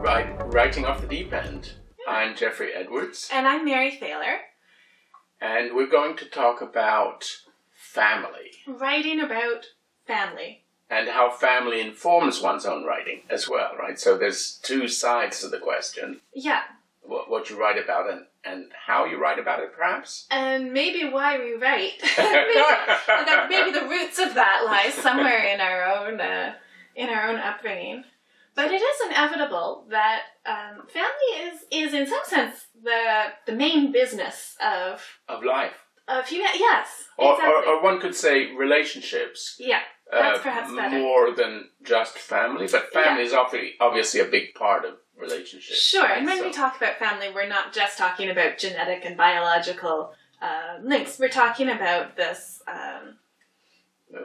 Right, writing off the deep end. I'm Geoffrey Edwards, And I'm Mary Thaler, and we're going to talk about family writing about family. and how family informs one's own writing as well, right? So there's two sides to the question Yeah, what, what you write about and, and how you write about it, perhaps? and maybe why we write. maybe, maybe the roots of that lie somewhere in our own uh, in our own upbringing. But it is inevitable that um, family is, is in some sense the the main business of of life. of human. Yes, Or, exactly. or, or one could say relationships. yeah, uh, perhaps better. more than just family, but family is obviously, obviously a big part of relationships. Sure, right? and when So- we talk about family, we're not just talking about genetic and biological uh, links. We're talking about this um,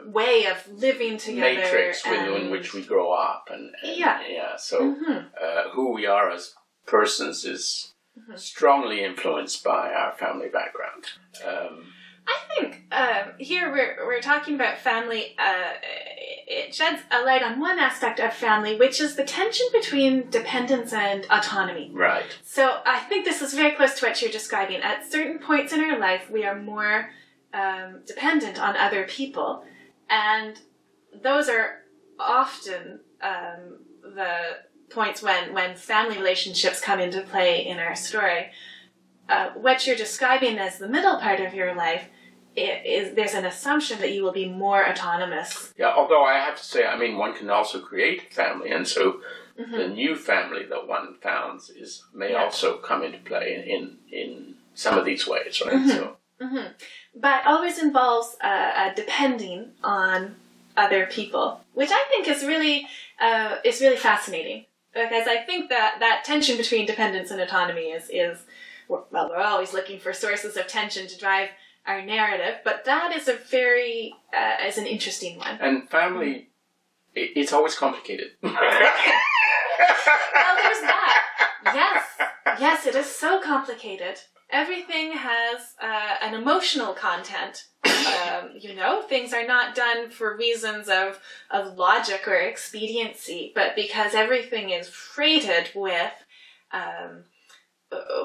way of living together. matrix within which we grow up and, and Yeah. yeah so Mhm. uh, who we are as persons is Mm-hmm. strongly influenced by our family background um, I think um, here we're, we're talking about family. Uh, it sheds a light on one aspect of family, which is the tension between dependence and autonomy. right So I think this is very close to what you're describing. At certain points in our life, we are more um, dependent on other people, and those are often um, the points when when family relationships come into play in our story. Uh, what you're describing as the middle part of your life is there's an assumption that you will be more autonomous. yeah although i have to say i mean one can also create family and so Mm-hmm. the new family that one founds is may Yeah. also come into play in, in some of these ways right Mm-hmm. so hmm But always involves uh, uh, depending on other people, which I think is really uh, is really fascinating because I think that that tension between dependence and autonomy is is well we're always looking for sources of tension to drive our narrative, but that is a very uh, is an interesting one. and family it, it's always complicated Well, there's that. Yes, yes, it is so complicated. Everything has uh, an emotional content. Um, you know, things are not done for reasons of of logic or expediency, but because everything is freighted with um,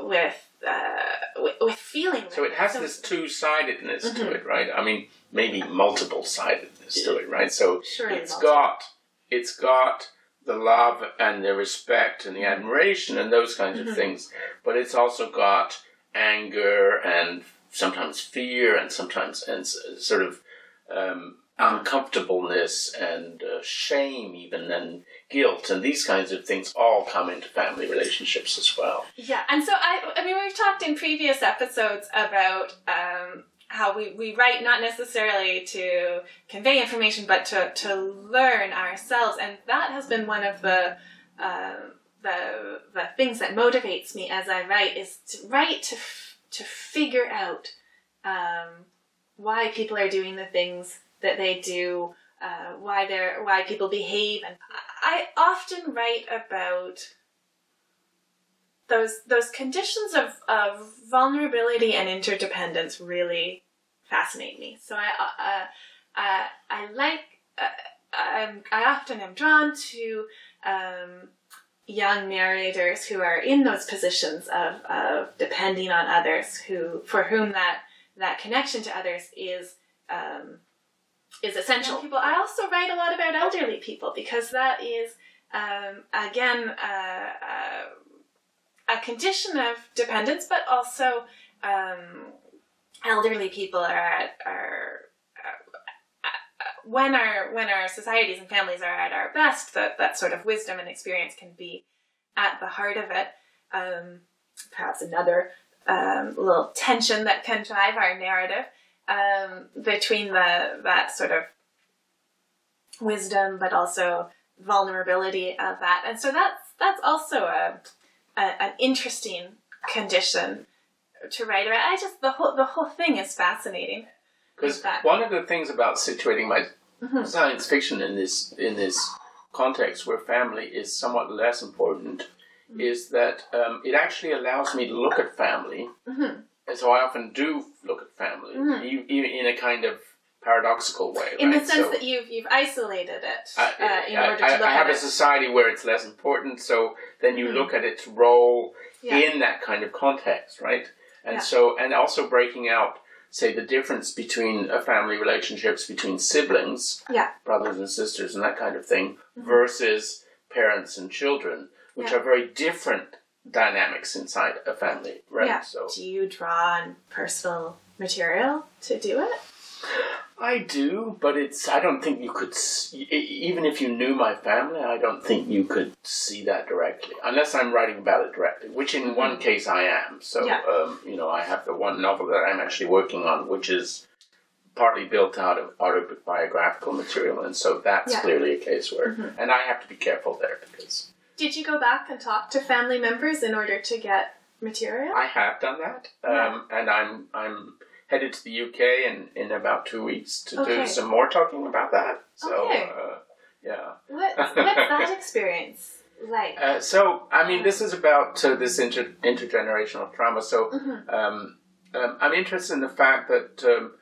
with, uh, with with feeling. So it has this two-sidedness to it, right? I mean, maybe multiple-sidedness to it, right? So Surely it's multiple. got it's got the love and the respect and the admiration and those kinds Mm-hmm. of things, but it's also got anger and sometimes fear and sometimes and sort of um, uncomfortableness and uh, shame even and guilt and these kinds of things all come into family relationships as well. Yeah, and so I, I mean, we've talked in previous episodes about um, how we, we write not necessarily to convey information, but to, to learn ourselves, and that has been one of the um the the things that motivates me as I write is to write to f- to figure out um, why people are doing the things that they do, uh, why they're why people behave, and I often write about those those conditions of, of vulnerability and interdependence really fascinate me. So I uh, uh, I like uh, I'm, I often am drawn to um, young narrators who are in those positions of, of depending on others, who for whom that that connection to others is um, is essential. People. I also write a lot about elderly people because that is um, again. Uh, uh, a condition of dependence, but also um, elderly people are are when our when our societies and families are at our best. That that sort of wisdom and experience can be at the heart of it. Um, perhaps another um, little tension that can drive our narrative um, between the that sort of wisdom, but also vulnerability of that, and so that's that's also a a, an interesting condition to write about. I just the whole the whole thing is fascinating. Because one of the things about situating my Mhm. science fiction in this in this context where family is somewhat less important Mm-hmm. is that um, it actually allows me to look at family, Mhm. and so I often do look at family e- in a kind of paradoxical way. In right? the sense So- that you've you've isolated it I, uh, in I- order to I- look I have at a it. society where it's less important, so then you Mhm. look at its role Yeah. in that kind of context, right? And Yeah. so, and also breaking out, say, the difference between uh, family relationships between siblings, Yeah. brothers and sisters, and that kind of thing, Mhm. versus parents and children, which Yeah. are very different dynamics inside a family, right? Yeah. So Do you draw on personal material to do it? I do, but it's. I don't think you could. Even if you knew my family, I don't think you could see that directly, unless I'm writing about it directly. Which, in one case, I am. So, Mm-hmm. Yeah. um, you know, I have the one novel that I'm actually working on, which is partly built out of autobiographical material, and so that's Yeah. clearly a case where, Mhm. and I have to be careful there because Did you go back and talk to family members in order to get material? I have done that, um, and I'm I'm headed to the UK in in about two weeks to Okay. do some more talking about that. So, Okay. uh, yeah. What, what's that experience like? Uh, so, I mean, this is about uh, this inter- intergenerational trauma. So, Mhm. um, um, I'm interested in the fact that um,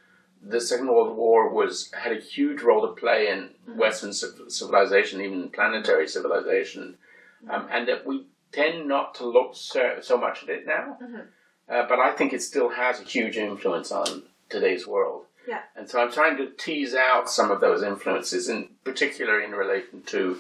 the Second World War was had a huge role to play in Western civ- civilization, even planetary civilization, um, and that we tend not to look so, so much at it now. Uh, but I think it still has a huge influence on today's world. Yeah. And so I'm trying to tease out some of those influences, in particular in relation to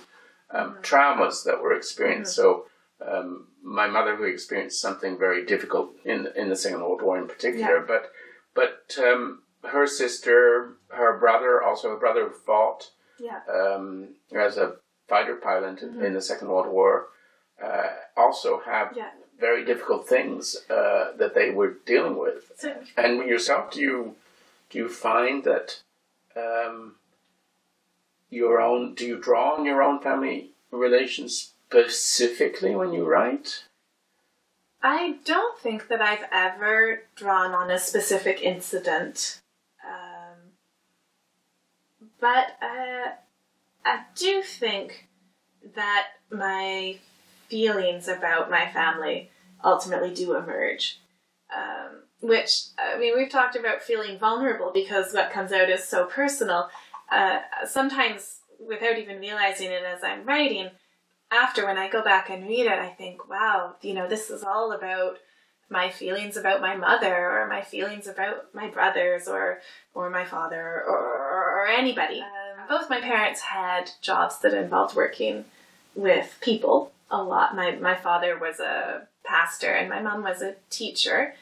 um, traumas that were experienced. So, um, my mother, who experienced something very difficult in in the Second World War, in particular, but but um, her sister, her brother, also her brother who fought Yeah. um, as a fighter pilot in, in the Second World War, uh, also have Yeah. Very difficult things uh, that they were dealing with. So, And yourself, do you do you find that um, your own do you draw on your own family relations specifically when you write? I don't think that I've ever drawn on a specific incident. Um, but uh, I do think that my feelings about my family ultimately do emerge. Um, which, I mean, we've talked about feeling vulnerable because what comes out is so personal. Uh, sometimes, without even realizing it as I'm writing, after when I go back and read it, I think, wow, you know, this is all about my feelings about my mother or my feelings about my brothers or or my father or, or, or anybody. Um, both my parents had jobs that involved working with people a lot. My my father was a pastor and my mom was a teacher,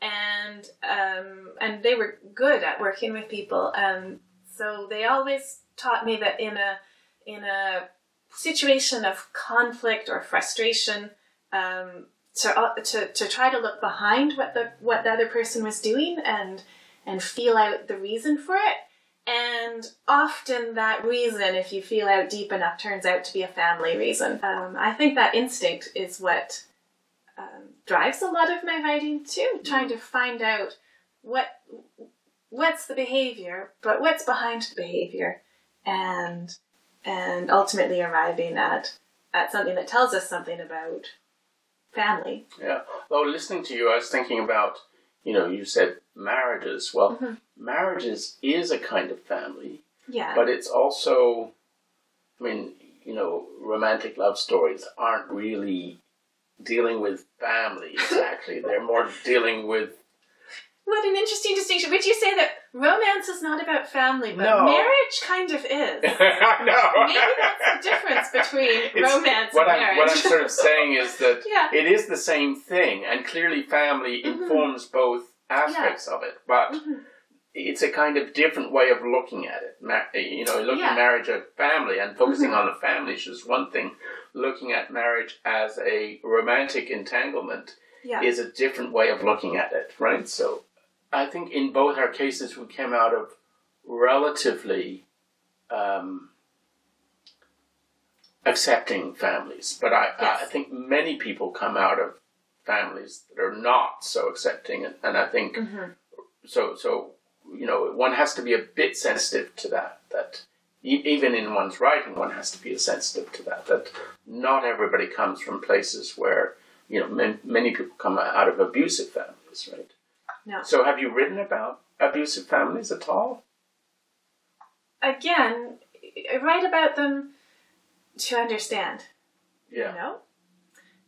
and um, and they were good at working with people. And so they always taught me that in a in a situation of conflict or frustration, um, to, uh, to to try to look behind what the what the other person was doing and and feel out the reason for it. And often that reason, if you feel out deep enough, turns out to be a family reason. Um, I think that instinct is what um, drives a lot of my writing too, trying to find out what what's the behavior, but what's behind the behavior, and and ultimately arriving at at something that tells us something about family. Yeah. Well, listening to you, I was thinking about, you know, you said marriages. Well, Mhm. marriages is a kind of family, Yeah. but it's also, I mean, you know, romantic love stories aren't really dealing with family exactly. They're more dealing with what an interesting distinction. Would you say that romance is not about family, but No. marriage kind of is? I know. Maybe that's the difference between It's- romance and I'm, marriage. What I'm sort of saying is that Yeah. it is the same thing, and clearly family Mhm. informs both aspects of it, but Mhm. it's a kind of different way of looking at it. Ma- you know, looking Yeah. at marriage as family and focusing Mhm. on the family is just one thing. Looking at marriage as a romantic entanglement yeah. is a different way of looking at it, right? So I think in both our cases we came out of relatively um, accepting families, but I, I think many people come out of families that are not so accepting, and, and I think Mhm. so. So you know, one has to be a bit sensitive to that. That e- even in one's writing, one has to be sensitive to that. That not everybody comes from places where you know man, many people come out of abusive families, right? No. So have you written about abusive families at all? again, I write about them to understand. Yeah. You know,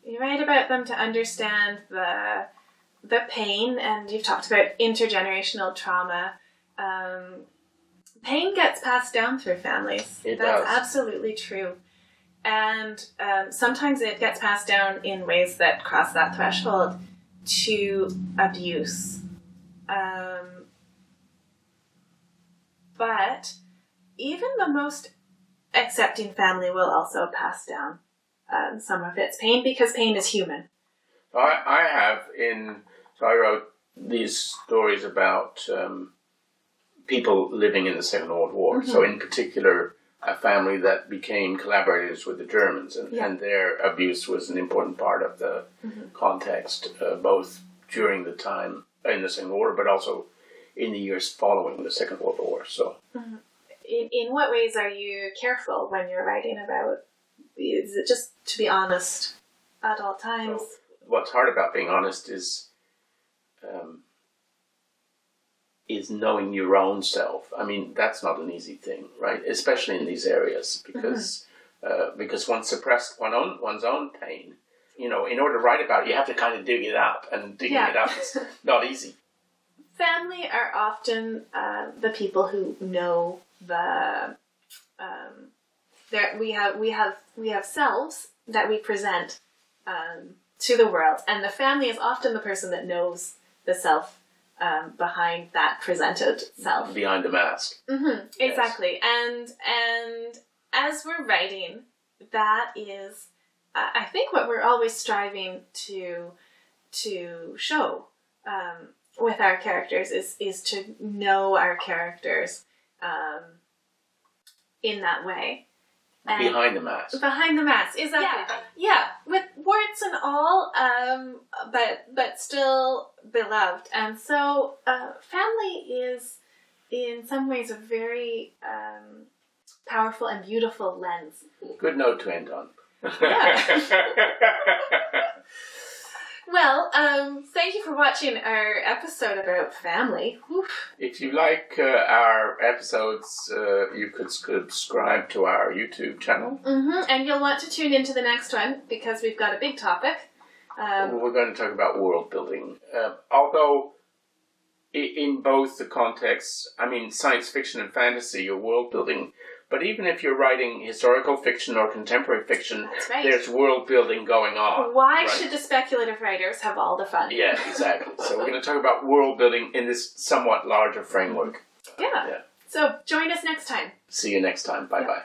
you write about them to understand the the pain, and you've talked about intergenerational trauma. Um, pain gets passed down through families. It That's does. absolutely true. And um, sometimes it gets passed down in ways that cross that threshold to abuse. Um, but even the most accepting family will also pass down um, some of its pain because pain is human. I, I have in so I wrote these stories about um, people living in the Second World War. So in particular, a family that became collaborators with the Germans, and, Yeah. and their abuse was an important part of the context, uh, both during the time in the Second World War, but also in the years following the Second World War. So In, in what ways are you careful when you're writing about? Is it just to be honest at all times? what's hard about being honest is um, is knowing your own self. I mean, that's not an easy thing, right? Especially in these areas because uh, because one suppressed one own one's own pain. You know, in order to write about it, you have to kind of dig it up, and digging Yeah. it up is not easy. Family are often uh, the people who know the. Um, there we have we have we have selves that we present um, to the world, and the family is often the person that knows the self um, behind that presented self. Behind the mask, hmm Exactly, and and as we're writing, that is, I I think, what we're always striving to to show um, with our characters is is to know our characters um, in that way. And- behind the mask. behind the mask exactly yeah. with warts and all um but but still beloved and so uh family is in some ways a very um powerful and beautiful lens Good note to end on. well um thank you for watching our episode about family Whew. If you like uh, our episodes, uh, you could subscribe to our YouTube channel. hmm and you'll want to tune into the next one because we've got a big topic um We're going to talk about world building. Uh, although, in both the contexts, I mean, science fiction and fantasy, you're world building. But even if you're writing historical fiction or contemporary fiction, right. there's world building going on. why right? should the speculative writers have all the fun Yeah, exactly. so we're going to talk about world building in this somewhat larger framework. yeah. Yeah. so join us next time See you next time. Bye bye.